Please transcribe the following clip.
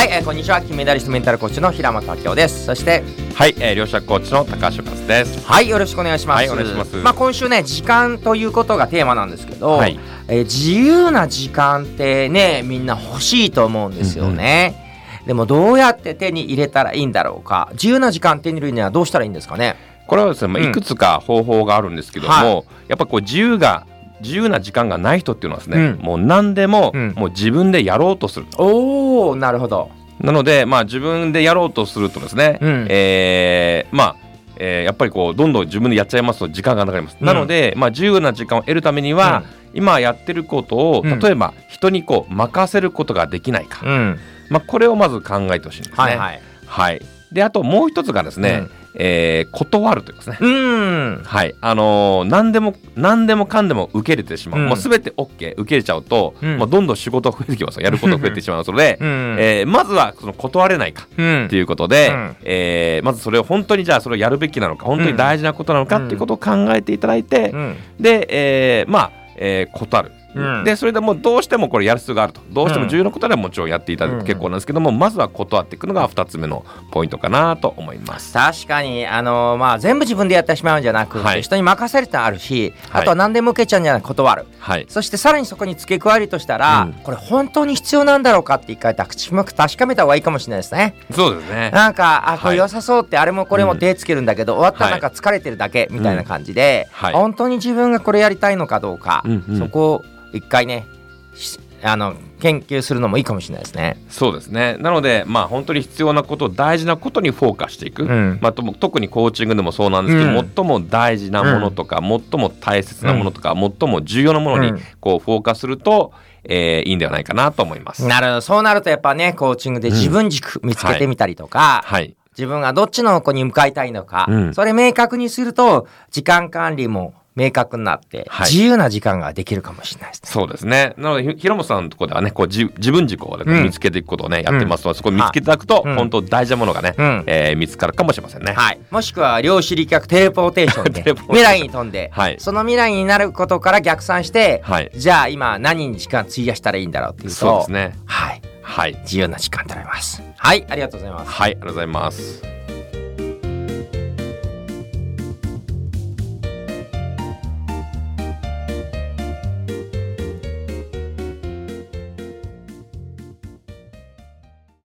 はい、えー、こんにちは。金メダリストメンタルコーチの平本明夫です。そしてはい、えー、両者コーチの高橋和です。はいよろしくお願いします。はいお願いします。まあ今週ね時間ということがテーマなんですけど、はい。えー自由な時間ってねみんな欲しいと思うんですよね、でもどうやって手に入れたらいいんだろうか。自由な時間手に入れるにはどうしたらいいんですかね。これはですね、まあ、うん。いくつか方法があるんですけども、はやっぱこう自由が自由な時間がない人っていうのはですね、うん。もう何でも、うん。もう自分でやろうとする。おおなるほど。なのでまあ自分でやろうとするとですね、うん。えーまあえーやっぱりこうどんどん自分でやっちゃいますと時間がなくなります、うん。なので、まあ、自由な時間を得るためには、今やってることをうん。例えば人にこう任せることができないか、うん。まあ、これをまず考えてほしいんですね。はいはい。はい、であともう一つがですね、えー断るというですね。うん。はい、あのー何でも何でもかんでも受け入れてしまう、うん。もうすべて OK 受け入れちゃうと、うん。もうどんどん仕事が増えてきますよ。やることが増えてしまいますので、うん。えーまずはその断れないかうん。っていうことで、うん。えーまずそれを本当にじゃあそれをやるべきなのか本当に大事なことなのかっていうことを考えていただいて、うん。で、えーまあ、えー断る。うん。でそれでもうどうしてもこれやる必要があると。どうしても重要なことではもちろんやっていただいうん。て結構なんですけども、まずは断っていくのが2つ目のポイントかなと思います。確かにあのまあ全部自分でやってしまうんじゃなくて、はい。人に任せるってのあるし、はい。あとは何でも受けちゃうんじゃない断る。はい、そしてさらにそこに付け加えるとしたら、うん。これ本当に必要なんだろうかって一回確かめた方がいいかもしれないですね。そうですね。なんかあこはい。れ良さそうってあれもこれもうん。手つけるんだけど、終わったらなんか疲れてるだけみたいな感じで、はい。本当に自分がこれやりたいのかどうか、うんうん。そこを一回ねしあの研究するのもいいかもしれないですね。そうですね。なのでまあ本当に必要なこと大事なことにフォーカスしていく、うん。まあ、とも特にコーチングでもそうなんですけど、うん。最も大事なものとか、最も大切なものとか、最も重要なものにうん。こうフォーカスすると、えーいいんではないかなと思います。なるほど。そうなるとやっぱねコーチングで自分軸見つけてみたりとか、はい。自分がどっちの方向に向かいたいのか、うん。それ明確にすると時間管理も明確になって、はい自由な時間ができるかもしれないですね。そうですね。なので、ひ平本さんのところではね、こう自自分軸をね、こううん見つけていくことをね、やってますので、そこを見つけていただくと、うん本当大事なものがね、うんえー見つかるかもしれませんね。はい、もしくは量子力学テレポーテーションで テレポーテーション未来に飛んで、はいその未来になることから逆算して、はいじゃあ今何に時間費やしたらいいんだろうっていうとそうですね。はい、はい。自由な時間取れます。はいありがとうございます。はい、ありがとうございます。